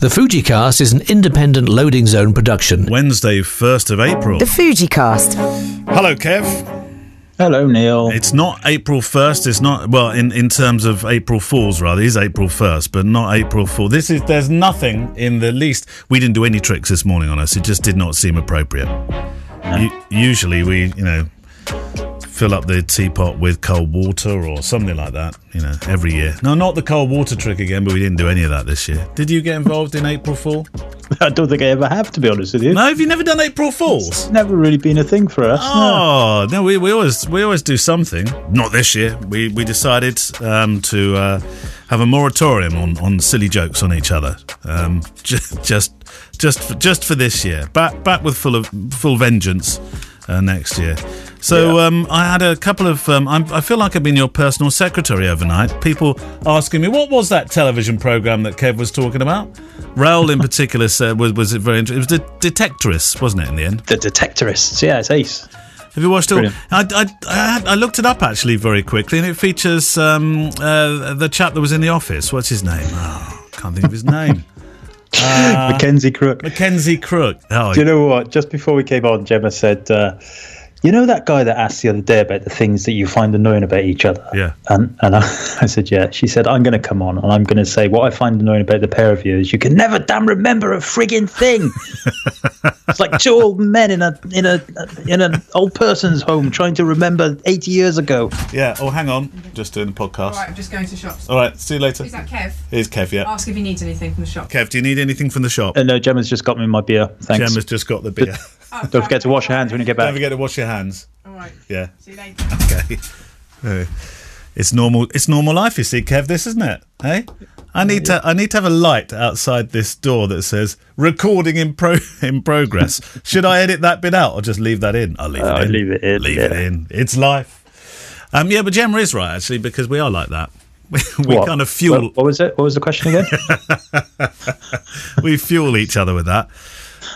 The Fujicast is an independent loading zone production. Wednesday, 1st of April. The Fujicast. Hello, Kev. Hello, Neil. It's not April 1st. It's not, well, in, in terms of April Fools, rather. It is April 1st, but not April Fool. This is, there's nothing in the least. We didn't do any tricks this morning on us. It just did not seem appropriate. U- usually we, you know, fill up the teapot with cold water or something like that, you know, every year. No, not the cold water trick again, but we didn't do any of that this year. Did you get involved in April Fool? I don't think I ever have, to be honest with you. No, have you never done April Fools? It's never really been a thing for us. no. Oh no, we, we always we always do something. Not this year. We we decided um, to uh, have a moratorium on, on silly jokes on each other. Um, just just just for, just for this year. Back back with full of full vengeance uh, next year. So Yeah. um, I had a couple of. Um, I'm, I feel like I've been your personal secretary overnight. People asking me what was that television program that Kev was talking about. Raoul in particular said was was it very interesting. It was the Detectorists, wasn't it? In the end. The Detectorists. Yeah, it's ace. Have you watched it? all? I, I, I, I looked it up actually very quickly, and it features um, uh, the chap that was in the office. What's his name? Oh, can't think of his name. Mackenzie Crook. Mackenzie Crook. Oh, Do you know what? Just before we came on, Gemma said, uh, "You know that guy that asked the other day about the things that you find annoying about each other." Yeah. And and I, I said, "Yeah." She said, "I'm going to come on and I'm going to say what I find annoying about the pair of you is you can never damn remember a frigging thing. it's like two old men in a in a in an old person's home trying to remember 80 years ago." yeah. Oh, hang on. Just doing the podcast. All right, I'm just going to shops. All right. See you later. Is that Kev? Here's Kev. Yeah. Ask if he needs anything from the shop. Kev, do you need anything from the shop? Uh, no, Gemma's just got me my beer. Thanks. Gemma's just got the beer. Oh, Don't forget to wash your hands when you get back. Don't forget to wash your hands. All right. Yeah. See you later. Okay. Uh, It's normal. It's normal life, you see, Kev. This isn't it? Hey, I need to. I need to have a light outside this door that says "recording in pro in progress." Should I edit that bit out or just leave that in? I'll leave Uh, it in. leave it in, Leave it in. It's life. Um. Yeah, but Gemma is right actually because we are like that. We, we kind of fuel. What, what was it? What was the question again? we fuel each other with that.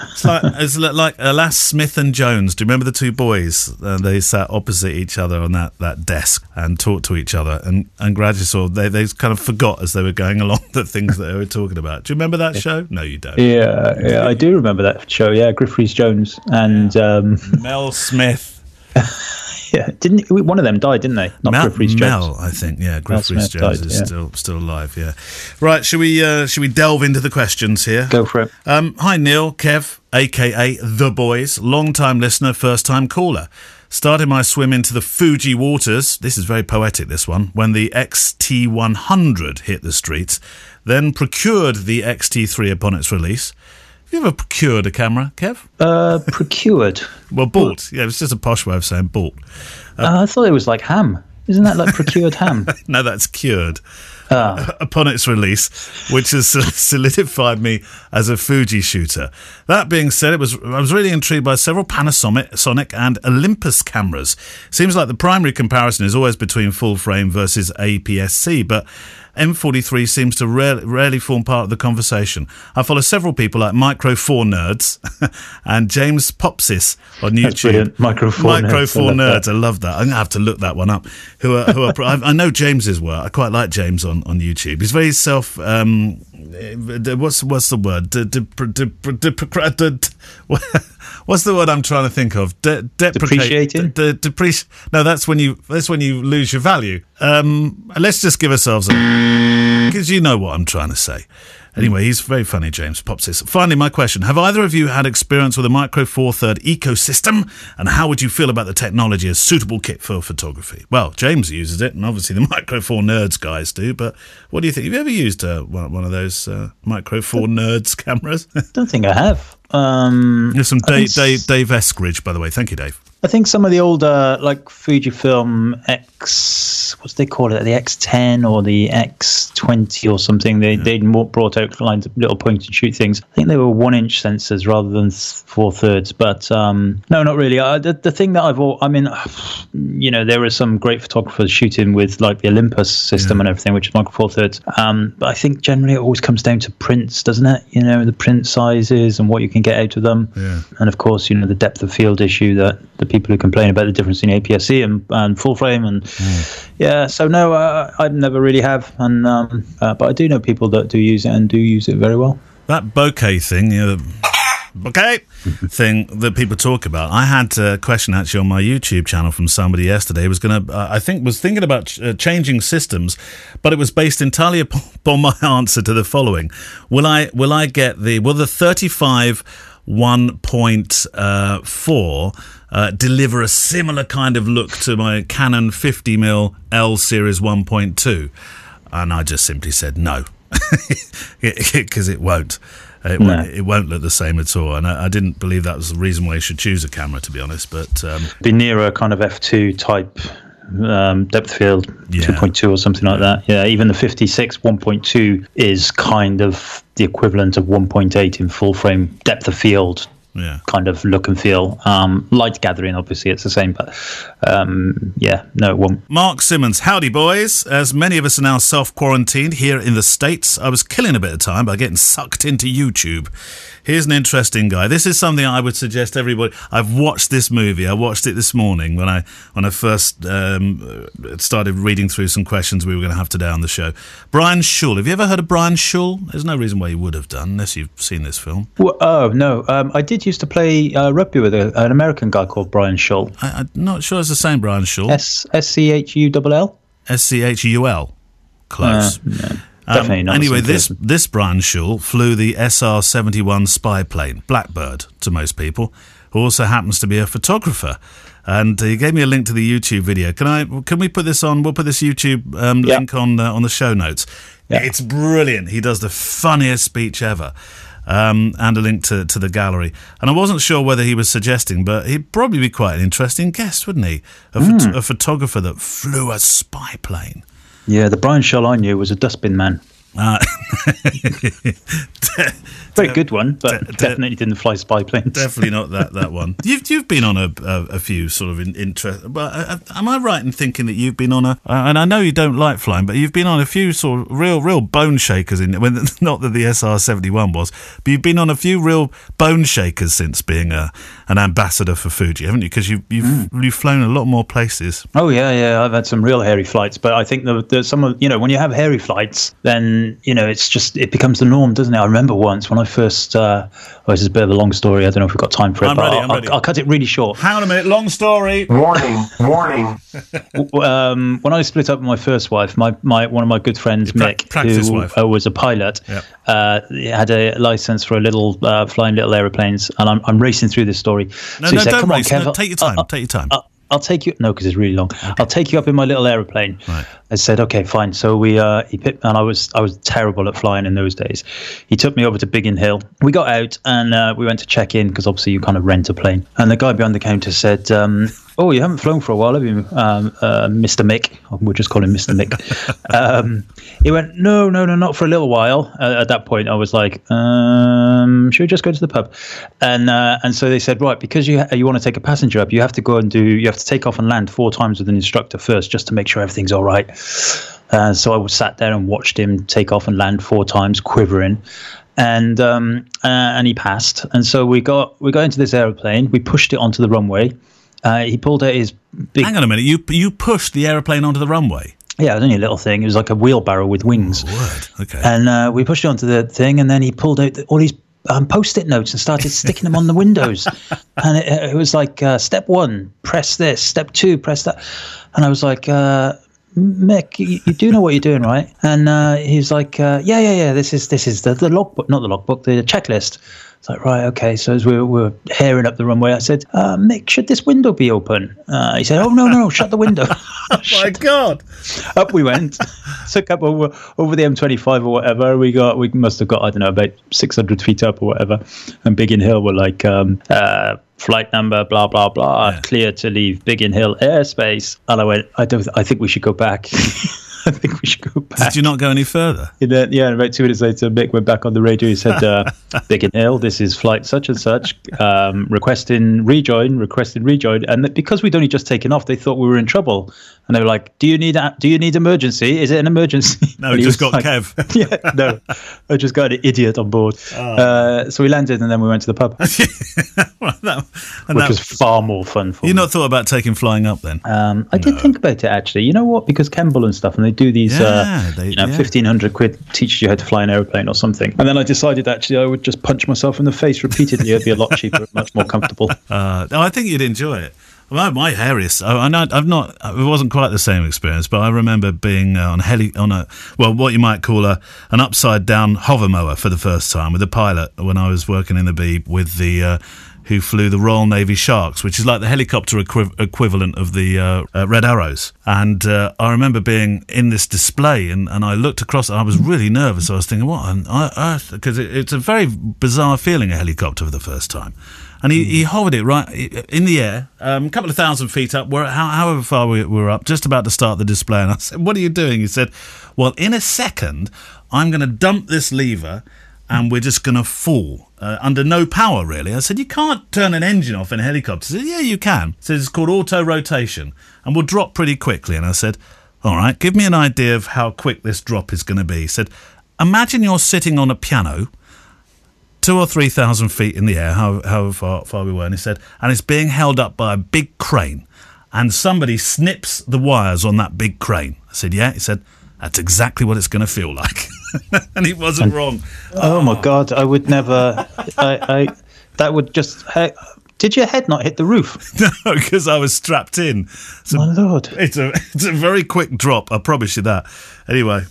It's like it's like Alas Smith and Jones. Do you remember the two boys? Uh, they sat opposite each other on that, that desk and talked to each other, and and gradually of they they kind of forgot as they were going along the things that they were talking about. Do you remember that show? No, you don't. Yeah, yeah, I do remember that show. Yeah, Griff Rhys Jones and um, Mel Smith. yeah, didn't one of them died? Didn't they? Not Mel, Griff Rhys Jones. Mel, I think. Yeah, Griff Mel Jones died, is yeah. still still alive. Yeah. Right. Should we uh, should we delve into the questions here? Go for it. Um, hi, Neil, Kev, aka The Boys, long time listener, first time caller. Started my swim into the Fuji waters. This is very poetic, this one. When the XT100 hit the streets, then procured the XT3 upon its release. Have you ever procured a camera, Kev? Uh, procured. Well, bought. Yeah, it's just a posh way of saying bought. Uh, I thought it was like ham. Isn't that like procured ham? No, that's cured. Ah. upon its release, which has solidified me as a Fuji shooter. That being said, it was I was really intrigued by several Panasonic Sonic and Olympus cameras. Seems like the primary comparison is always between full frame versus APS-C, but M43 seems to rarely, rarely form part of the conversation. I follow several people like Micro 4 Nerds and James Popsys on YouTube. Micro 4 Micro Nerds, I 4 love that. Nerds. I love that. I'm gonna have to look that one up. Who are who are? I I know James's work. I quite like James on, on YouTube. He's very self. Um, eh, what's what's the word? De, de, de, what's the word I'm trying to think of? De, Depreciating? De, de, depreci- no, that's when you that's when you lose your value. Um, let's just give ourselves a because you know what I'm trying to say. Anyway, he's very funny, James Popsys. Finally, my question. Have either of you had experience with a Micro Four Third ecosystem? And how would you feel about the technology as suitable kit for photography? Well, James uses it, and obviously the Micro Four Nerds guys do. But what do you think? Have you ever used uh, one, one of those uh, Micro Four Nerds cameras? don't think I have. Um, There's some Dave, Dave, Dave Eskridge, by the way. Thank you, Dave. I think some of the older, like Fujifilm X, what do they call it? The X10 or the X20 or something. They they more brought out lines little point and shoot things. I think they were one inch sensors rather than four thirds. But um, no, not really. Uh, the the thing that I've, al- I mean, you know, there are some great photographers shooting with like the Olympus system and everything, which is micro four thirds. Um, but I think generally it always comes down to prints, doesn't it? You know, the print sizes and what you can get out of them. Yeah. And of course, you know, the depth of field issue that the people who complain about the difference in APS-C and, and full frame and yeah. So no, uh, I never really have, and um, uh, but I do know people that do use it and do use it very well. that bokeh thing, you know, the bokeh thing that people talk about. I had a question actually on my YouTube channel from somebody yesterday. Was going to, uh, I think, was thinking about ch- uh, changing systems, but it was based entirely upon my answer to the following: Will I will I get the will the thirty five one point uh, four uh, deliver a similar kind of look to my Canon 50mm L series 1.2? And I just simply said no, because it won't. It, No. won't. it won't look the same at all. And I, I didn't believe that was the reason why you should choose a camera, to be honest. But um, Be nearer kind of f2 type um, depth field, Yeah. 2.2 or something like that. Yeah, even the 56 1.2 is kind of the equivalent of 1.8 in full frame depth of field yeah. kind of look and feel. Um, light gathering, obviously, it's the same, but um, yeah, no, it won't. Mark Simmons, howdy boys. As many of us are now self quarantined here in the States, I was killing a bit of time by getting sucked into YouTube. Here's an interesting guy. This is something I would suggest everybody. I've watched this movie. I watched it this morning when I when I first um, started reading through some questions we were going to have today on the show. Brian Shul. Have you ever heard of Brian Shul? There's no reason why you would have done unless you've seen this film. Well, oh, no. Um, I did used to play uh, rugby with a, an American guy called Brian Shul. I, I'm not sure it's the same Brian Shul. S S C H U L L? S C H U L. Close. Um, Definitely not the Anyway, this this Brian Shul flew the SR seventy one spy plane, Blackbird, to most people, who also happens to be a photographer. And he gave me a link to the YouTube video. Can I? Can we put this on? We'll put this YouTube um, Yeah. link on uh, on the show notes. Yeah. It's brilliant. He does the funniest speech ever. Um, and a link to, to the gallery. And I wasn't sure whether he was suggesting, but he'd probably be quite an interesting guest, wouldn't he? A, phot- Hmm. a photographer that flew a spy plane. Yeah, the Brian Shul I knew was a dustbin man. Uh, Very good one, but de- de- definitely didn't fly spy planes. Definitely not that that one. You've you've been on a a, a few sort of in, interest. But uh, am I right in thinking that you've been on a? Uh, and I know you don't like flying, but you've been on a few sort of real real bone shakers in. When not that the SR seventy one was, but you've been on a few real bone shakers since being a an ambassador for Fuji, haven't you? Because you've you've you've flown a lot more places. Oh yeah, yeah. I've had some real hairy flights, but I think the some of you know when you have hairy flights, then you know it's just it becomes the norm, doesn't it? I remember once when I first. Uh, oh, this is a bit of a long story. I don't know if we've got time for it, I'm but ready, I'll, I'm ready. I'll, I'll cut it really short. Hang on a minute. Long story. Warning, warning. Um, when I split up with my first wife, my, my one of my good friends, pra- Mick, who wife. uh, was a pilot, Yep. uh, had a license for a little uh, flying little aeroplanes, and I'm, I'm racing through this story. No, So no, said, don't "Come on. Kev, No, take your time. I'll- take your time. I'll, take you. No, because it's really long. I'll take you up in my little aeroplane. Right. I said, okay, fine. So we, uh, he picked, and I was, I was terrible at flying in those days. He took me over to Biggin Hill. We got out and uh, we went to check in because obviously you kind of rent a plane. And the guy behind the counter said, um, "Oh, you haven't flown for a while, have you, um, uh, Mr. Mick?" We'll just call him Mr. Mick. um, he went, "No, no, no, not for a little while." Uh, at that point, I was like, um, "Should we just go to the pub?" And uh, and so they said, "Right, because you ha- you want to take a passenger up, you have to go and do you have to take off and land four times with an instructor first, just to make sure everything's all right." Uh, so I was sat there and watched him take off and land four times, quivering, and um, uh, and he passed. And so we got we got into this aeroplane. We pushed it onto the runway. Uh, he pulled out his big Hang on a minute. You you pushed the aeroplane onto the runway. yeah, it was only a little thing. It was like a wheelbarrow with wings. Word. Okay. And uh, we pushed it onto the thing, and then he pulled out all these um, post-it notes and started sticking them on the windows. And it, it was like uh, step one, press this. Step two, press that. And I was like, uh, Mick, you, you do know what you're doing, right? And uh, he's like, uh, yeah, yeah, yeah. This is this is the, the logbook, not the logbook, the checklist. It's like, right, okay. So as we were, we were hairing up the runway, I said, uh, Mick, should this window be open? Uh, he said, oh, no, no, no, shut the window. My God. up we went, took up over over the M25 or whatever. We got we must have got I don't know about 600 feet up or whatever. And Biggin Hill were like um, uh, flight number blah blah blah Yeah. clear to leave Biggin Hill airspace. And I went I don't I think we should go back. I think we should go back. Did you not go any further? And then, yeah, and about two minutes later, Mick went back on the radio. He said, uh, and Hill, this is flight such and such, um, requesting rejoin, requesting rejoin. And because we'd only just taken off, they thought we were in trouble. And they were like, do you need a, do you need emergency? Is it an emergency? No, we he just got like, Kev. Oh. yeah, no, I just got an idiot on board. Uh, so we landed and then we went to the pub, Well, that- which that- was far more fun for you me. not thought about taking flying up then? Um, I did think about it actually. You know what? Because Kemble and stuff, and they do these, Yeah, uh, they- you know, yeah. fifteen hundred quid teaches you how to fly an airplane or something. And then I decided actually I would just punch myself in the face repeatedly. It'd be a lot cheaper, much more comfortable. Uh, I think you'd enjoy it. My, my hairiest. I, I know, I've not. It wasn't quite the same experience, but I remember being uh, on heli on a well, what you might call a an upside down hover mower for the first time with a pilot when I was working in the B with the. Uh, who flew the Royal Navy Sharks, which is like the helicopter equiv- equivalent of the uh, uh, Red Arrows. And uh, I remember being in this display, and, and I looked across. I was really nervous. I was thinking, what? Because it, it's a very bizarre feeling a helicopter for the first time and he, he hovered it right in the air, um, a couple of thousand feet up, where, how, however far we were up, just about to start the display. And I said, "What are you doing?" He said, "Well, in a second, I'm going to dump this lever, and we're just going to fall uh, under no power, really." I said, "You can't turn an engine off in a helicopter." He said, "Yeah, you can." He said, "It's called auto rotation, and we'll drop pretty quickly." And I said, "All right, give me an idea of how quick this drop is going to be." He said, "Imagine you're sitting on a piano." two or three thousand feet in the air, however, however far, far we were, and he said, and it's being held up by a big crane, and somebody snips the wires on that big crane. I said, yeah. He said, that's exactly what it's going to feel like, and he wasn't wrong. Oh my ah. god, I would never. I, I that would just. He, did your head not hit the roof? No, because I was strapped in. So My lord. it's a it's a very quick drop. I promise you that. Anyway,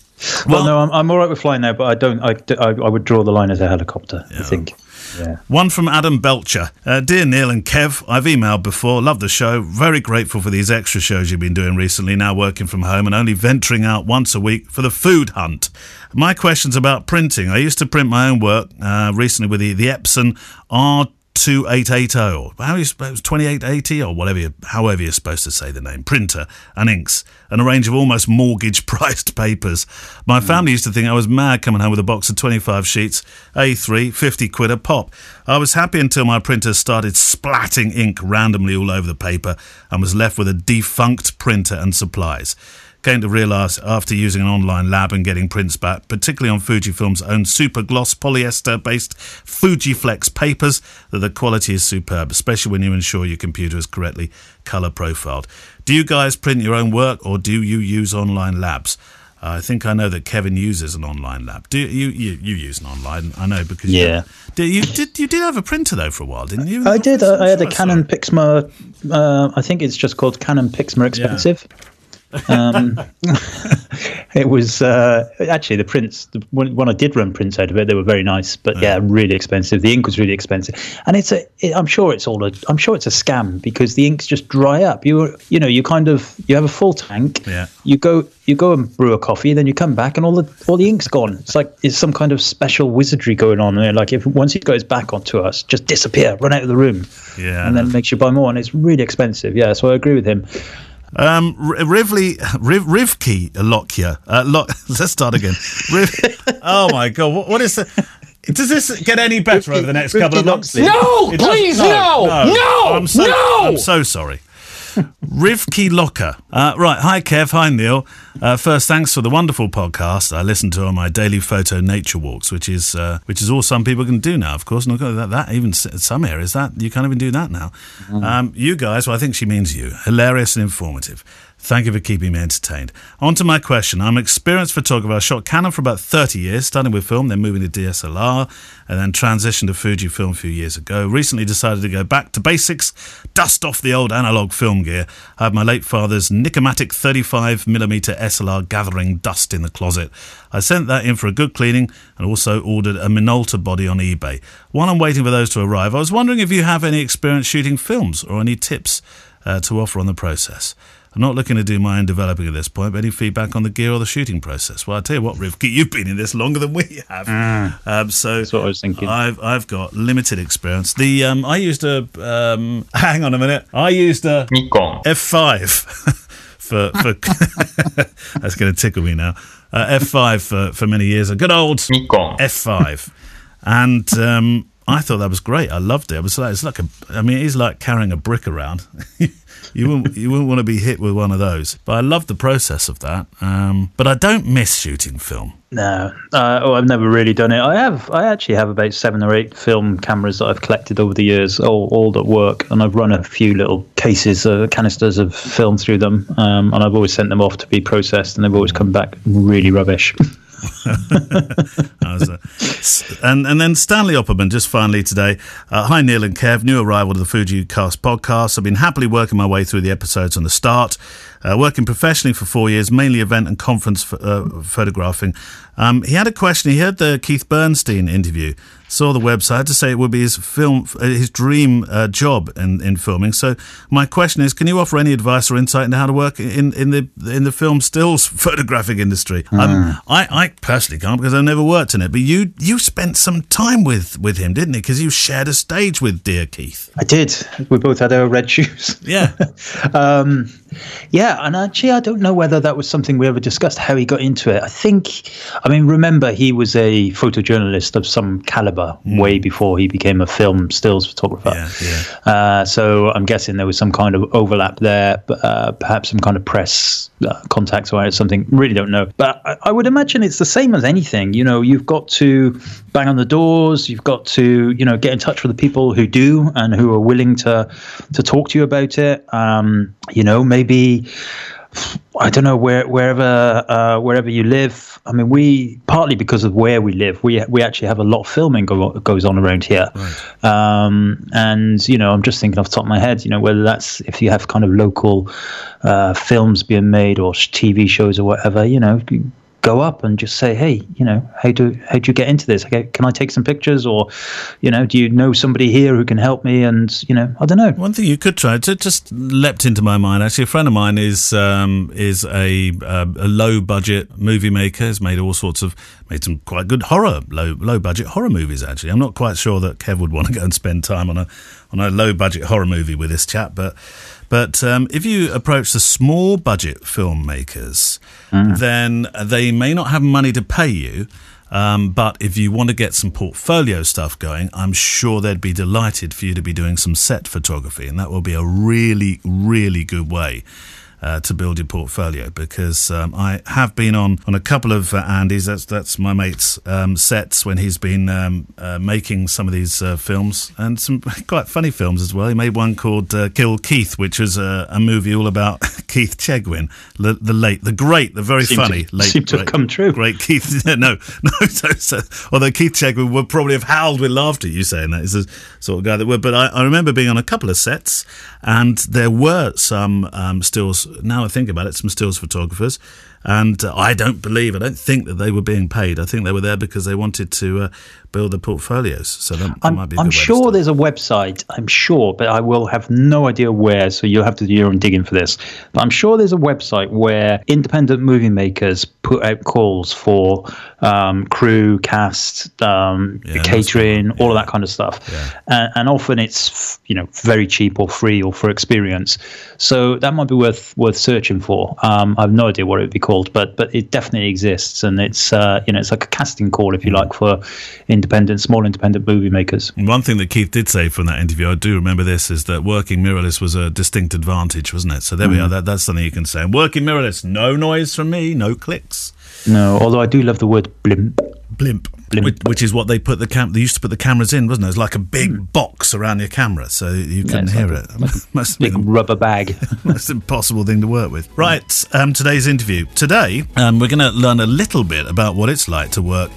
Well, no, I'm, I'm all right with flying now, but I don't. I, I, I would draw the line as a helicopter. I think. Yeah. One from Adam Belcher. Uh, Dear Neil and Kev, I've emailed before. Love the show. Very grateful for these extra shows you've been doing recently, now working from home and only venturing out once a week for the food hunt. My question's about printing. I used to print my own work uh, recently with the, the Epson R. 2880 or how you suppose 2880 or whatever you, however you're supposed to say the name. Printer and inks and a range of almost mortgage priced papers. My hmm. family used to think i was mad coming home with a box of 25 sheets. A3 50 quid a pop. I was happy until my printer started splatting ink randomly all over the paper and was left with a defunct printer and supplies came to realise after using an online lab and getting prints back, particularly on Fujifilm's own super gloss polyester based Fujiflex papers, that the quality is superb, especially when you ensure your computer is correctly colour profiled. Do you guys print your own work or do you use online labs? I think I know that Kevin uses an online lab. Do you you, you use an online? I know because Yeah. You, did you did you did have a printer though for a while, didn't you? I did. I, I had a Canon. Pixma. Uh, I think it's just called Canon Pixma Expensive. Um, it was uh, actually the prints. The, I did run prints out of it, they were very nice, but yeah, really expensive. The ink was really expensive, and it's a. It, I'm sure it's all a. I'm sure it's a scam because the inks just dry up. You you know you kind of you have a full tank. Yeah. You go you go and brew a coffee, then you come back and all the all the ink's gone. It's like it's some kind of special wizardry going on there. Like if once it goes back onto us, just disappear, run out of the room Yeah. and then makes you buy more, and it's really expensive. Yeah, so I agree with him. Um, Rivley, Riv, Rivki Lockyer. Uh, Lock, let's start again. Riv, oh my God, what, what is the? Does this get any better Rivki- over the next Rivki couple of months? No, It please, no, no, I'm so, no. I'm so sorry. Rivki Locker. Uh, right. Hi, Kev. Hi, Neil. Uh, first, thanks for the wonderful podcast I listen to on my daily photo nature walks, which is uh, which is all some people can do now. Of course, not that, that even some areas that you can't even do that now. Um, you guys, well, I think she means you. Hilarious and informative. Thank you for keeping me entertained. On to my question. I'm an experienced photographer. I shot Canon for about 30 years, starting with film, then moving to DSLR, and then transitioned to Fujifilm a few years ago. Recently decided to go back to basics, dust off the old analog film gear. I have my late father's Nicomatic 35mm SLR gathering dust in the closet. I sent that in for a good cleaning and also ordered a Minolta body on eBay. While I'm waiting for those to arrive, I was wondering if you have any experience shooting films or any tips uh, to offer on the process. I'm not looking to do my own developing at this point, but any feedback on the gear or the shooting process? Well, I tell you what, Rivki, you've been in this longer than we have. Um, so That's what I was thinking. I've I've got limited experience. The um, I used a um, hang on a minute. I used a Nikon. F5 for for that's going to tickle me now. Uh, F5 for for many years. A good old Nikon. F5. And um, I thought that was great. I loved it. It was like it's like a. I mean, it is like carrying a brick around. you wouldn't you wouldn't want to be hit with one of those. But I love the process of that. Um, but I don't miss shooting film. No, uh, oh, I've never really done it. I have. I actually have about seven or eight film cameras that I've collected over the years, all, all that work, and I've run a few little cases, uh, canisters of film through them, um, and I've always sent them off to be processed, and they've always come back really rubbish. And and then Stanley Opperman just finally today. Uh, hi Neil and Kev, new arrival to the Fuji Cast podcast. I've been happily working my way through the episodes on the start. Uh, working professionally for four years, mainly event and conference uh, photographing. Um, he had a question. He heard the Keith Bernstein interview, saw the website to say it would be his film, uh, his dream uh, job in, in filming. So my question is, can you offer any advice or insight into how to work in, in the in the film stills photographic industry? Hmm. Um, I, I personally can't because I've never worked in it. But you you spent some time with with him, didn't you? Because you shared a stage with dear Keith. I did. We both had our red shoes. Yeah. um, yeah, and actually, I don't know whether that was something we ever discussed how he got into it. I think, I mean, remember he was a photojournalist of some caliber way before he became a film stills photographer. Yeah, yeah. Uh, so I'm guessing there was some kind of overlap there, uh, perhaps some kind of press uh, contacts or something. Really don't know. But I, I would imagine it's the same as anything. You know, you've got to bang on the doors. You've got to, you know, get in touch with the people who do and who are willing to to talk to you about it. Um, you know, maybe I don't know where wherever uh, wherever you live. I mean, we partly because of where we live, we we actually have a lot of filming go, goes on around here. Um, and you know, I'm just thinking off the top of my head, you know, whether that's if you have kind of local uh, films being made or TV shows or whatever, you know, go up and just say, hey, you know, how do how do you get into this? Okay, can I take some pictures, or you know, do you know somebody here who can help me? And you know, I don't know. One thing you could try, it just leapt into my mind. Actually, a friend of mine is um, is a, uh, a low budget movie maker. Has made all sorts of made some quite good horror low low budget horror movies. Actually, I'm not quite sure that Kev would want to go and spend time on a on a low budget horror movie with this chap, but. But um, if you approach the small budget filmmakers, then they may not have money to pay you. Um, but if you want to get some portfolio stuff going, I'm sure they'd be delighted for you to be doing some set photography. And that will be a really, really good way. Uh, to build your portfolio because um, I have been on, on a couple of uh, Andy's that's that's my mate's um, sets when he's been um, uh, making some of these uh, films and some quite funny films as well. He made one called uh, Kill Keith, which was a, a movie all about Keith Chegwin, the, the late, the great, the very Seemed to- funny late, seemed to have come true. Great Keith, no, no. So, so, although Keith Chegwin would probably have howled with laughter, you saying that is the sort of guy that would. But I, I remember being on a couple of sets, and there were some um, stills. Now I think about it, some stills photographers, and uh, I don't believe, I don't think that they were being paid. I think they were there because they wanted to uh, build their portfolios. So that, that might be. I'm sure there's a website. I'm sure, but I will have no idea where. So you'll have to do your own digging for this. But I'm sure there's a website where independent movie makers put out calls for um, crew, cast, um, Yeah, catering, right. all of that kind of stuff. And, and often it's you know very cheap or free or for experience. So that might be worth worth searching for. Um, I have no idea what it would be called, but but it definitely exists, and it's uh, you know it's like a casting call if you like for independent, small independent movie makers. One thing that Keith did say from that interview, I do remember this, is that working mirrorless was a distinct advantage, wasn't it? So there we Mm. are. That, that's something you can say. And working mirrorless, no noise from me, no clicks. No, although I do love the word blimp. Blimp, Blimp. Which, which is what they put the cam. They used to put the cameras in, wasn't it? It was like a big Hmm. box around your camera, so you couldn't it's hear like it. Must Big be the rubber bag. most impossible thing to work with. Right, um, today's interview. Today, um, we're going to learn a little bit about what it's like to work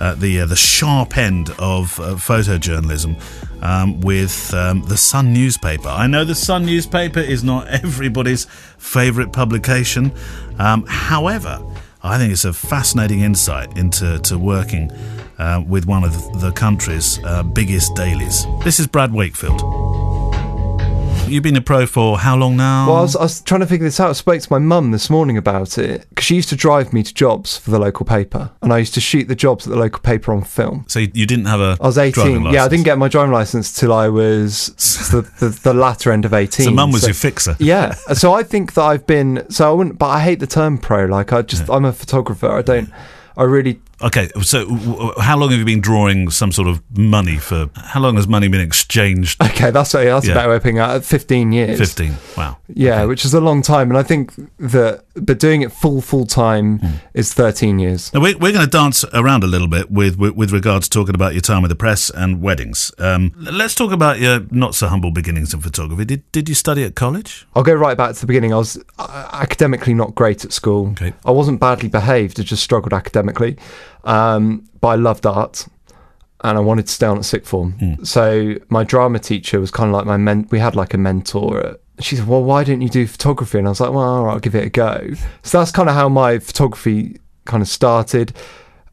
at the uh, the sharp end of uh, photojournalism um, with um, the Sun newspaper. I know the Sun newspaper is not everybody's favourite publication. Um, however, I think it's a fascinating insight into to working uh, with one of the country's uh, biggest dailies. This is Brad Wakefield. You've been a pro for how long now? Well, I was, I was trying to figure this out. I spoke to my mum this morning about it because she used to drive me to jobs for the local paper, and I used to shoot the jobs at the local paper on film. So you didn't have a I was 18. Yeah, I didn't get my driving license till I was the, the, the latter end of 18. So mum was your fixer. Yeah. So I think that I've been. So I wouldn't. But I hate the term pro. Like I just, I'm a photographer. I don't. I really Okay, so w- how long have you been drawing some sort of money for? How long has money been exchanged? Okay, that's a, that's Yeah. a better way of putting it. Fifteen years. Fifteen. Wow. Yeah, which is a long time, and I think that but doing it full full time Hmm. is thirteen years. Now, we're, we're going to dance around a little bit with, with with regards to talking about your time with the press and weddings. Um, let's talk about your not so humble beginnings in photography. Did did you study at college? I'll go right back to the beginning. I was uh, academically not great at school. Okay. I wasn't badly behaved. I just struggled academically, um, but I loved art, and I wanted to stay on at sixth form. Hmm. So my drama teacher was kind of like my men. We had like a mentor. She said, "Well, why don't you do photography?" And I was like, "Well, all right, I'll give it a go." So that's kind of how my photography kind of started.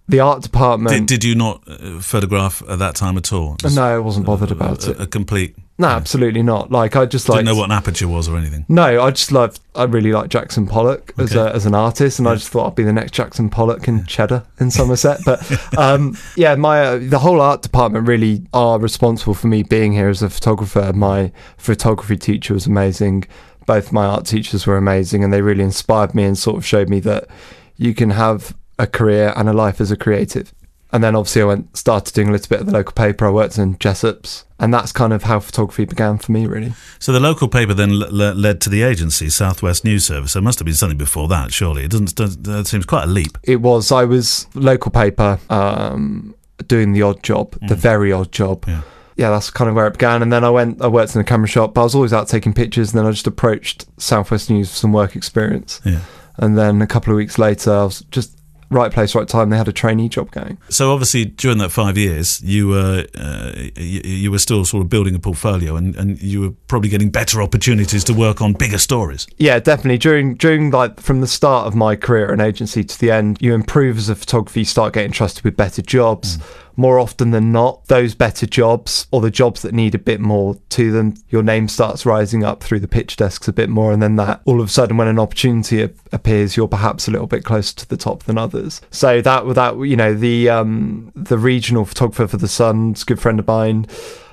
The art department. Did, did you not uh, photograph at that time at all? Just no, I wasn't bothered about a, it. a complete. No, absolutely not. Like I just like Didn't know what an aperture was or anything. No, I just loved. I really like Jackson Pollock as Okay. a, as an artist, and I just thought I'd be the next Jackson Pollock in Cheddar in Somerset. But um, yeah, my uh, the whole art department really are responsible for me being here as a photographer. My photography teacher was amazing. Both my art teachers were amazing, and they really inspired me and sort of showed me that you can have a career and a life as a creative. And then obviously I went started doing a little bit of the local paper. I worked in Jessop's, and that's kind of how photography began for me, really. So the local paper then l- l- led to the agency, Southwest News Service. There must have been something before that, surely. It doesn't. does that seems quite a leap. it was I was local paper um, doing the odd job, the very odd job. Yeah. Yeah, that's kind of where it began. And then I went, I worked in a camera shop, but I was always out taking pictures. And then I just approached Southwest News for some work experience. Yeah. And then a couple of weeks later, I was just right place, right time. They had a trainee job going. So obviously, during that five years, you were uh, you, you were still sort of building a portfolio, and, and you were probably getting better opportunities to work on bigger stories. Yeah, definitely. During during like from the start of my career in agency to the end, you improve as a photographer. You start getting trusted with better jobs. More often than not, those better jobs or the jobs that need a bit more to them, your name starts rising up through the pitch desks a bit more, and then that all of a sudden, when an opportunity a- appears, you're perhaps a little bit closer to the top than others. So that without you know the um, the regional photographer for the Sun's a good friend of mine.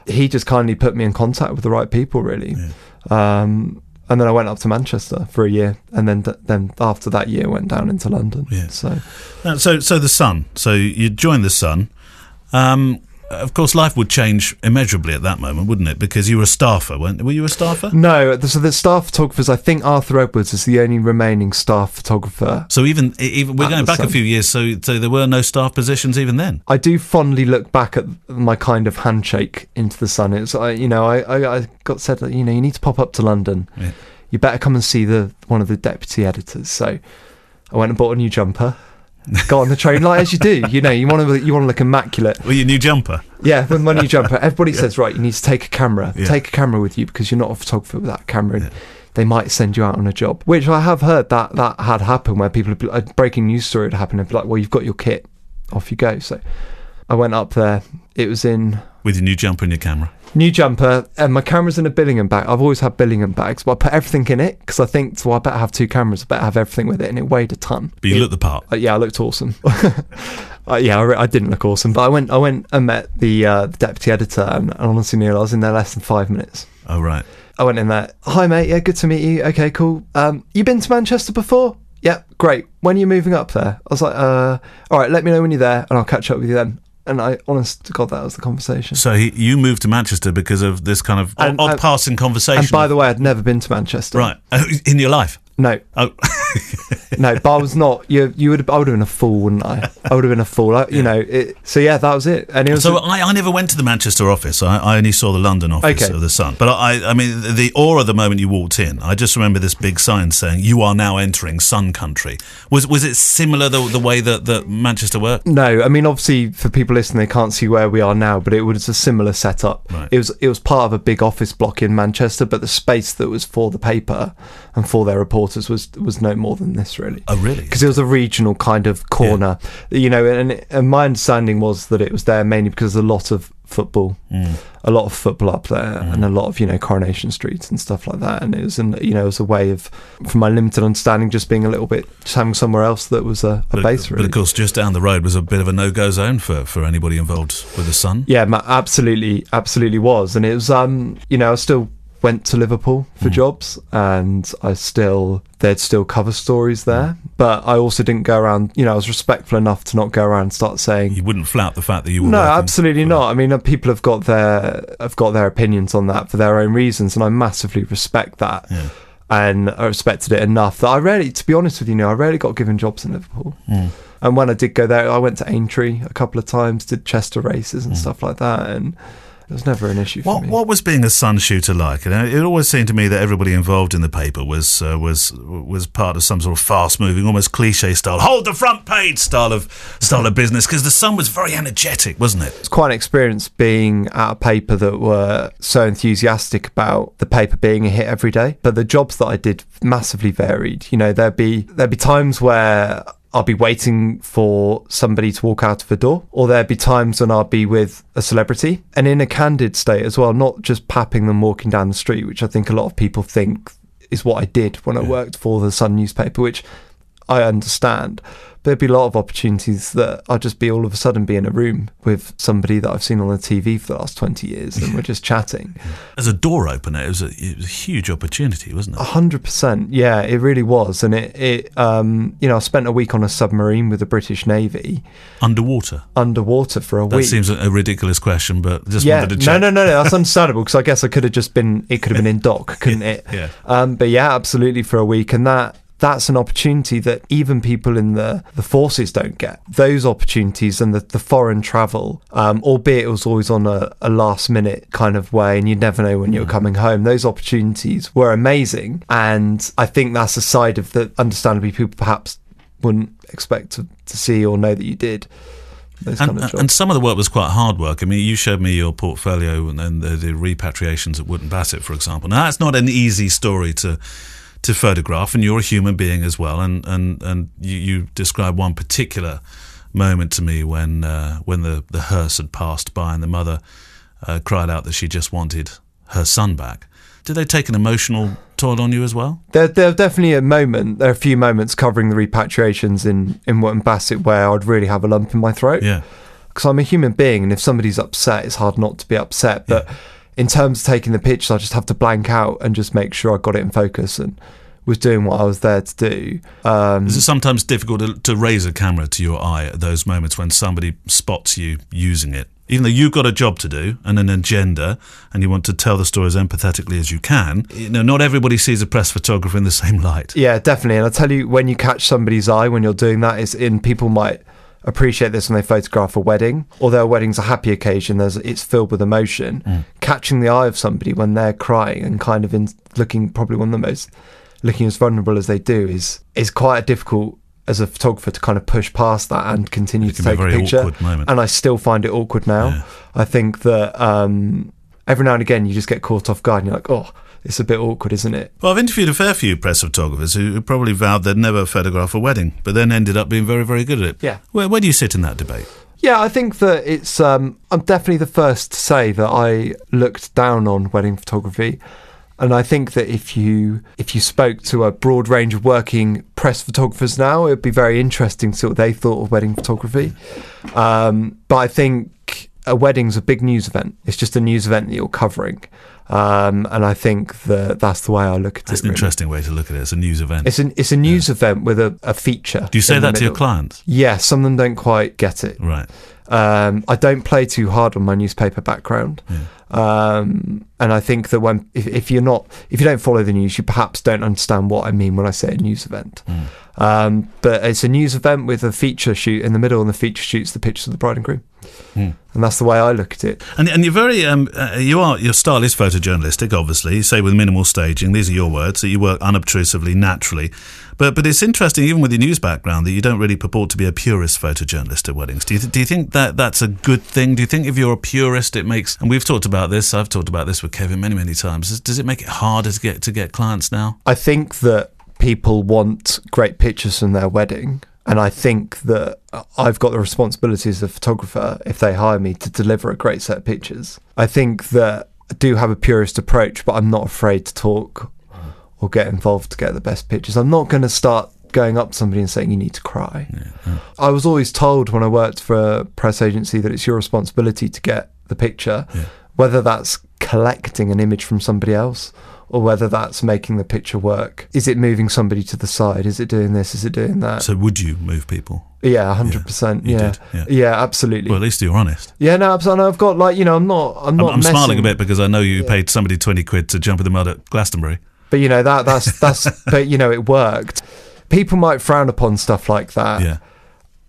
He just kindly put me in contact with the right people, really. Um, and then I went up to Manchester for a year, and then then after that year, went down into London. Yeah. So so so the Sun. So you joined the Sun. Um, of course, life would change immeasurably at that moment, wouldn't it? Because you were a staffer, weren't? Were you a staffer? no, so the staff photographers. I think Arthur Edwards is the only remaining staff photographer. So even even we're going back a few years. So so there were no staff positions even then. I do fondly look back at my kind of handshake into the sun. It's I, you know, I, I, I got said that you know you need to pop up to London. Yeah. You better come and see the one of the deputy editors. So I went and bought a new jumper. Got on the train like as you do. You know, you want to you want to look immaculate. Well, your new jumper. Yeah, with my new jumper, everybody says right. You need to take a camera. Yeah. Take a camera with you because you're not a photographer without a camera. And They might send you out on a job, which I have heard that that had happened where people a breaking news story would happen and be like, "Well, you've got your kit, off you go." So I went up there. It was in with your new jumper and your camera. new jumper, and my camera's in a Billingham bag. I've always had Billingham bags, but I put everything in it because I think, so I better have two cameras. I better have everything with it, and it weighed a ton. But you looked the part. uh, yeah, I looked awesome. uh, yeah, I, re- I didn't look awesome, but I went, I went and met the, uh, the deputy editor, and, and honestly, Neil, I was in there less than five minutes. Oh right. I went in there. Hi, mate. Yeah, good to meet you. Okay, cool. Um, you been to Manchester before? Yeah, great. When are you moving up there? I was like, uh, all right. Let me know when you're there, and I'll catch up with you then. And I, honest to God, that was the conversation. So he, you moved to Manchester because of this kind of And- odd and- passing conversation. And by the way, I'd never been to Manchester. right in your life. No, Oh, no, but I was not. You, you would. Have, I would have been a fool, wouldn't I? I would have been a fool. I, you know. It, so yeah, that was it. And it was. so I, I never went to the Manchester office. I, I only saw the London office Okay. of the Sun. But I, I mean, the aura the moment you walked in. I just remember this big sign saying, "You are now entering Sun Country." Was was it similar the the way that, that Manchester worked? No, I mean obviously for people listening, they can't see where we are now, but it was a similar setup. Right. It was it was part of a big office block in Manchester, but the space that was for the paper and for their reporters was was no more than this really. Oh, really? Because it was a regional kind of corner, you know, and, and my understanding was that it was there mainly because a lot of football, Mm. a lot of football up there, and a lot of you know Coronation Streets and stuff like that. And it was, an, you know, it was a way of, from my limited understanding, just being a little bit, just having somewhere else that was a, a But, base. Really. But of course, just down the road was a bit of a no-go zone for, for anybody involved with the Sun. Yeah, absolutely, absolutely was, and it was. Um, you know, I was still went to Liverpool for jobs, and I still they'd still cover stories there. But I also didn't go around. You know, I was respectful enough to not go around and start saying. You wouldn't flout the fact that you were No, absolutely not. I mean, uh, people have got their have got their opinions on that for their own reasons, and I massively respect that. Yeah. And I respected it enough that I rarely, to be honest with you, know, I rarely got given jobs in Liverpool. Hmm. And when I did go there, I went to Aintree a couple of times, did Chester races and stuff like that, and it was never an issue for What me. what was being a sun shooter like? You know, it always seemed to me that everybody involved in the paper was uh, was was part of some sort of fast moving, almost cliche style, hold the front page style of style of business because the sun was very energetic, wasn't it? It's quite an experience being at a paper that were so enthusiastic about the paper being a hit every day. But the jobs that I did massively varied. You know, there'd be there'd be times where I'll be waiting for somebody to walk out of the door, or there'd be times when I'll be with a celebrity and in a candid state as well, not just papping them walking down the street, which I think a lot of people think is what I did when I worked for the Sun newspaper, which I understand. But There'd be a lot of opportunities that I'd just be all of a sudden be in a room with somebody that I've seen on the TV for the last 20 years and we're just chatting. As a door opener, it was a, it was a huge opportunity, wasn't A it? hundred percent. Yeah, it really was. And it, it, um, you know, I spent a week on a submarine with the British Navy Underwater. underwater for a That week. seems a, ridiculous question, but just yeah, wanted to no, check. no, no, no. That's understandable because I guess I could have just been. It could have been in dock, couldn't it? Yeah. Um, but yeah, absolutely for a week, and that that's an opportunity that even people in the the forces don't get. Those opportunities and the the foreign travel, um, albeit it was always on a, a last minute kind of way, and you never know when you're coming home. Those opportunities were amazing, and I think that's a side of that. Understandably, people perhaps wouldn't expect to, to see or know that you did. And, kind of and some of the work was quite hard work. I mean, you showed me your portfolio and, and the, the repatriations at Wootton Bassett, for example. Now, that's not an easy story to to photograph, and you're a human being as well. And and and you, you described one particular moment to me when uh, when the the hearse had passed by and the mother uh, cried out that she just wanted her son back. Did they take an emotional toll on you as well? There, there are definitely a moment. There are a few moments covering the repatriations in in Wootton Bassett where I'd really have a lump in my throat. Yeah. because I'm a human being, and if somebody's upset, it's hard not to be upset. But in terms of taking the pictures, I just have to blank out and just make sure I got it in focus and was doing what I was there to do. Um, Is it sometimes difficult to, to raise a camera to your eye at those moments when somebody spots you using it? Even though you've got a job to do and an agenda, and you want to tell the story as empathetically as you can, you know, not everybody sees a press photographer in the same light. Yeah, definitely. And I tell you, when you catch somebody's eye when you're doing that, is in people might appreciate this when they photograph a wedding, although a wedding's a happy occasion. There's it's filled with emotion. Catching the eye of somebody when they're crying and kind of in, looking probably one of the most looking as vulnerable as they do is is quite a difficult as a photographer to kind of push past that and continue It to be a take a picture. And I still find it awkward now. Yeah. I think that um, every now and again you just get caught off guard and you're like, oh, it's a bit awkward, isn't it? Well, I've interviewed a fair few press photographers who who probably vowed they'd never photograph a wedding, but then ended up being very, very good at it. Yeah. Where, where do you sit in that debate? Yeah, I think that it's. Um, I'm definitely the first to say that I looked down on wedding photography, and I think that if you if you spoke to a broad range of working press photographers now, it'd be very interesting to see what they thought of wedding photography. Um, but I think a wedding's a big news event. It's just a news event that you're covering, um, and I think that that's the way I look at That's it. It's an really. interesting way to look at it. It's a news event. It's an it's a news event with a, a feature. do you say that to your clients? Yeah, some of them don't quite get it. Right. Um, I don't play too hard on my newspaper background, um, and I think that when if, if you're not if you don't follow the news, you perhaps don't understand what I mean when I say a news event. Um, but it's a news event with a feature shoot in the middle, and the feature shoots the pictures of the bride and groom, and that's the way I look at it. And, and you're very, um, uh, you are, your style is photojournalistic, obviously. You say with minimal staging, these are your words, that you work unobtrusively, naturally. But but it's interesting, even with your news background, that you don't really purport to be a purist photojournalist at weddings. Do you, th- do you think that that's a good thing? Do you think if you're a purist, it makes, and we've talked about this, I've talked about this with Kevin many, many times, does, it make it harder to get, to get clients now? I think that people want great pictures from their wedding. And I think that I've got the responsibility as a photographer, if they hire me, to deliver a great set of pictures. I think that I do have a purist approach, but I'm not afraid to talk or get involved to get the best pictures. I'm not going to start going up to somebody and saying you need to cry. I was always told when I worked for a press agency that it's your responsibility to get the picture. Whether that's collecting an image from somebody else or whether that's making the picture work. Is it moving somebody to the side? Is it doing this? Is it doing that? So would you move people? yeah, hundred percent. you Yeah. yeah. yeah, absolutely. Well, at least you're honest. yeah, no, absolutely. I've got like you know, I'm not, I'm I'm, not. I'm smiling a bit because I know you paid somebody 20 quid to jump in the mud at Glastonbury. But you know that that's that's but you know it worked. People might frown upon stuff like that. Yeah.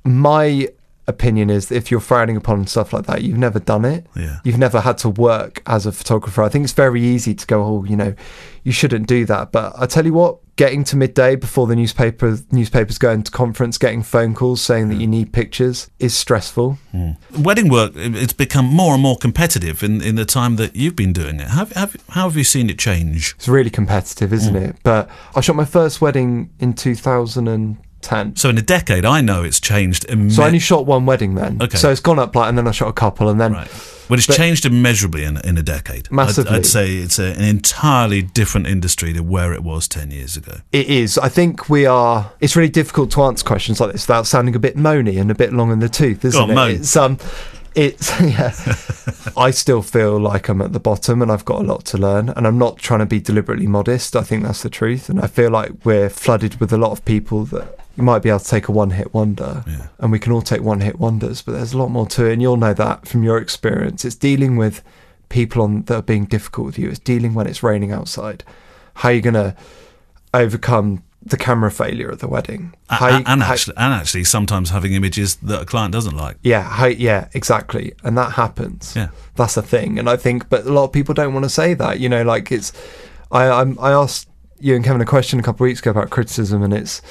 My opinion is if you're frowning upon stuff like that, you've never done it. Yeah. You've never had to work as a photographer. I think it's very easy to go, oh, you know, you shouldn't do that. But I tell you what, getting to midday before the newspaper newspapers go into conference, getting phone calls saying that you need pictures is stressful. Wedding work, it's become more and more competitive in, in the time that you've been doing it. Have, have, how have you seen it change? It's really competitive, isn't Mm. it? But I shot my first wedding in 2010. So in a decade, I know it's changed. So I only shot one wedding then. Okay. So it's gone up like, and then I shot a couple, and then Right. Well, it's But- changed immeasurably in, in a decade. I'd- Massively. I'd, say it's a, an entirely different industry to where it was 10 years ago. It is. I think we are. It's really difficult to answer questions like this without sounding a bit moany and a bit long in the tooth, isn't on, it? moan. It's um, it's yeah. I still feel like I'm at the bottom and I've got a lot to learn, and I'm not trying to be deliberately modest. I think that's the truth, and I feel like we're flooded with a lot of people that you might be able to take a one-hit wonder, Yeah. and we can all take one-hit wonders, but there's a lot more to it, and you'll know that from your experience. It's dealing with people on that are being difficult with you. It's dealing when it's raining outside. How are you going to overcome the camera failure at the wedding? How a- you- and how- actually, and actually, sometimes having images that a client doesn't like. yeah, how, yeah, exactly, and that happens. Yeah. that's a thing, and I think, but a lot of people don't want to say that. You know, like it's. I I'm, I asked you and Kevin a question a couple of weeks ago about criticism, and it's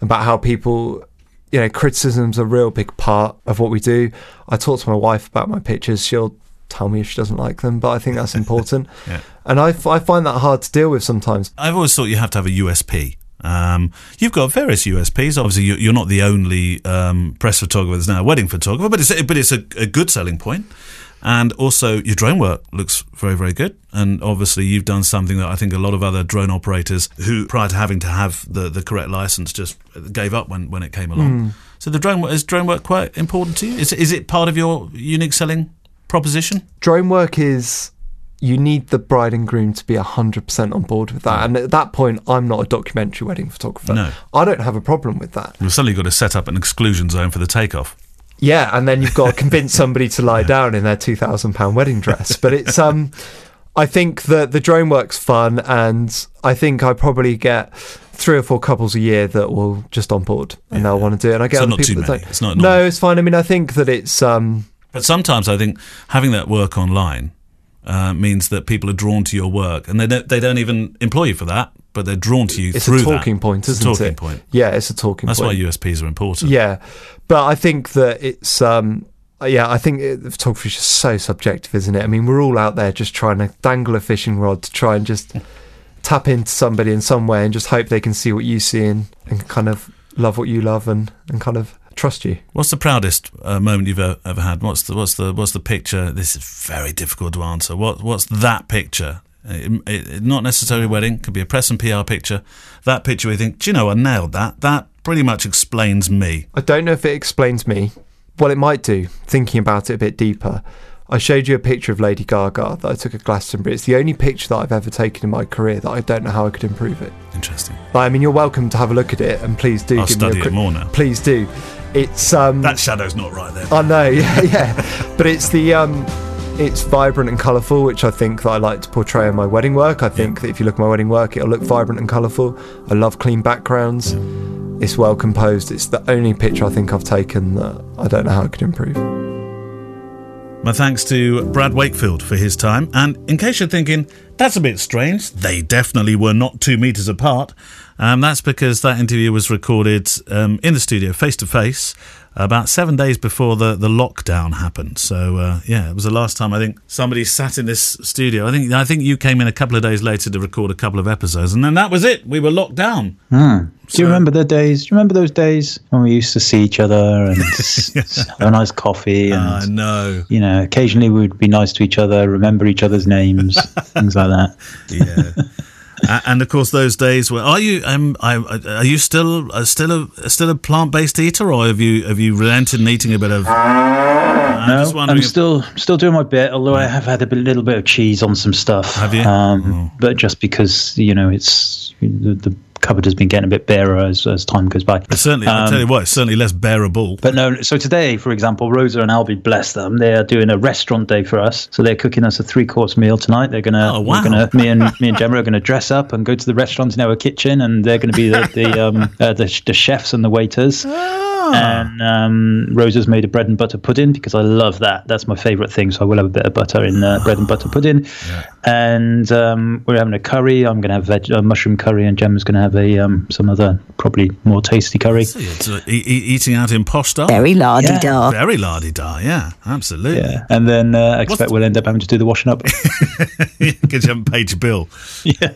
about how people. You know, criticism's a real big part of what we do. I talk to my wife about my pictures. She'll tell me if she doesn't like them, but I think that's important. Yeah. And I, I find that hard to deal with sometimes. I've always thought you have to have a USP. Um, you've got various USPs. Obviously, you- you're not the only um, press photographer that's now a wedding photographer, but it's but it's a, a good selling point. And also, your drone work looks very, very good. And obviously, you've done something that I think a lot of other drone operators who, prior to having to have the, the correct license, just gave up when, when it came along. Hmm. So, the drone is drone work quite important to you? Is, is it part of your unique selling proposition? drone work is you need the bride and groom to be 100% on board with that and at that point i'm not a documentary wedding photographer No. i don't have a problem with that You've suddenly got to set up an exclusion zone for the takeoff. Yeah and then you've got to convince somebody to lie down in their 2000 pound wedding dress. But it's um i think that the drone work's fun and i think i probably get three or four couples a year that will just on board and they'll want to do it and i get So not people too that many. don't. It's not no it's fine. I mean i think that it's um But sometimes I think having that work online uh, means that people are drawn to your work, and they don't, they don't even employ you for that, but they're drawn to you it's through a talking that. point It's isn't a talking it point. yeah it's a talking point. That's point why USPs are important. Yeah, but I think that it's um yeah, I think it, the photography is just so subjective, isn't it? I mean, we're all out there just trying to dangle a fishing rod to try and just tap into somebody in some way and just hope they can see what you see and, and kind of love what you love and, and kind of trust you. What's the proudest uh, moment you've ever, ever had? What's the what's the what's the picture? This is very difficult to answer. What what's that picture? It, it, not necessarily a wedding. Could be a press and PR picture. That picture, we think, do you know, I nailed that. That pretty much explains me. I don't know if it explains me. Well, it might do, thinking about it a bit deeper. I showed you a picture of Lady Gaga that I took at Glastonbury. It's the only picture that I've ever taken in my career that I don't know how I could improve it. Interesting. I mean, you're welcome to have a look at it, and please do I'll give me study a it quick. more now. Please do. It's um. That shadow's not right there. I know, yeah, yeah. But it's the um, it's vibrant and colourful, which I think that I like to portray in my wedding work. I think that if you look at my wedding work, it'll look vibrant and colourful. I love clean backgrounds. It's well composed. It's the only picture I think I've taken that I don't know how I could improve. My thanks to Brad Wakefield for his time. And in case you're thinking, that's a bit strange, they definitely were not two metres apart. Um, that's because that interview was recorded um, in the studio, face to face, about seven days before the, the lockdown happened. So, uh, yeah, it was the last time I think somebody sat in this studio. I think I think you came in a couple of days later to record a couple of episodes, and then that was it. We were locked down. Do you remember the days? Do you remember those days when we used to see each other and have a nice coffee and I know. you know, occasionally we would be nice to each other, remember each other's names, things like that. Yeah. And of course, those days were. Are you? Um, I, are you still uh, still a still a plant based eater, or have you have you relented in eating a bit of? I'm No, wondering I'm if- still still doing my bit. Although I have had a bit, little bit of cheese on some stuff. Have you? Um, But just because you know it's the, the cupboard has been getting a bit barer as, as time goes by. But certainly, I tell you what, it's certainly less bearable. But no, so today, for example, Rosa and Albie, bless them, they are doing a restaurant day for us. So they're cooking us a three course meal tonight. They're gonna, Oh, we're wow. gonna, me and me and Gemma are gonna dress up and go to the restaurant in our kitchen, and they're gonna be the the um, uh, the, the chefs and the waiters. And um, Rosa's made a bread and butter pudding because I love that. That's my favourite thing. So I will have a bit of butter in uh, bread and butter pudding. And um, we're having a curry. I'm going to have veg- uh, mushroom curry, and Gemma's going to have a um, some other probably more tasty curry. So it's, uh, e- eating out in posh style. Very lardy da. Very lardy da, yeah, absolutely. Yeah, and then uh, I expect we'll end up having to do the washing up. Because you haven't paid your bill. yeah.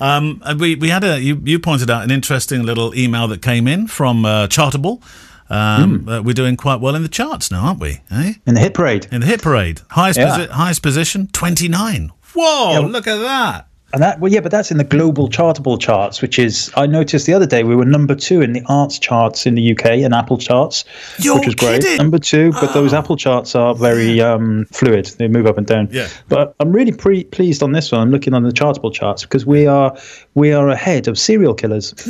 Um, and we, we had a, you, you pointed out an interesting little email that came in from uh, Chartable. Um, Hmm. uh, we're doing quite well in the charts now, aren't we? Eh? In the hit parade. In the hit parade. Highest, Yeah. posi- highest position, 29. Whoa, Yeah. look at that. And that, well, yeah, but that's in the global chartable charts, which is, I noticed the other day we were number two in the arts charts in the UK and Apple charts, You're which was great. kidding? Number two, but those Apple charts are very um, fluid; they move up and down. Yeah. But I'm really pre- pleased on this one. I'm looking on the chartable charts because we are we are ahead of serial killers.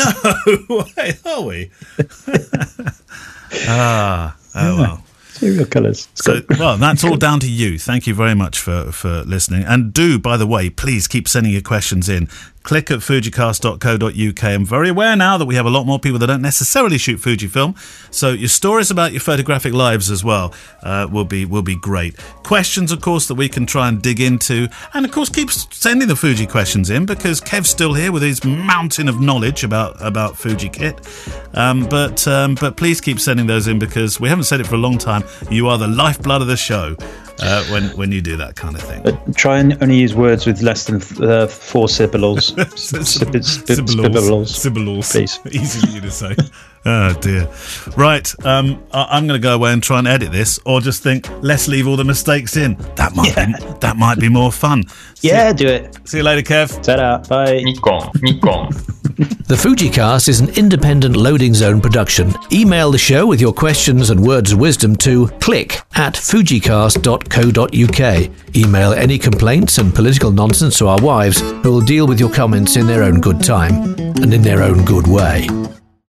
No way, are we? ah, oh well. Serial killers. So, well, that's all down to you. Thank you very much for, for listening. And do, by the way, please keep sending your questions in. Click at fujicast.co.uk. I'm very aware now that we have a lot more people that don't necessarily shoot Fujifilm. So your stories about your photographic lives as well uh, will be will be great. Questions, of course, that we can try and dig into. And, of course, keep sending the Fuji questions in because Kev's still here with his mountain of knowledge about, about Fuji kit. Um, but, um, but please keep sending those in because we haven't said it for a long time. You are the lifeblood of the show uh, when when you do that kind of thing. But try and only use words with less than uh, four syllables. Sibilants. Sibyls. Sibyls. Please. Easy for you to say. Oh dear. Right. Um, I- I'm going to go away and try and edit this, or just think let's leave all the mistakes in. That might be that might be more fun. Yeah, do it. See you later, Kev. Ta-da. Bye. Nikon, Nikon. The FujiCast is an independent loading zone production. Email the show with your questions and words of wisdom to click at fujicast.co.uk. Email any complaints and political nonsense to our wives, who will deal with your comments in their own good time and in their own good way.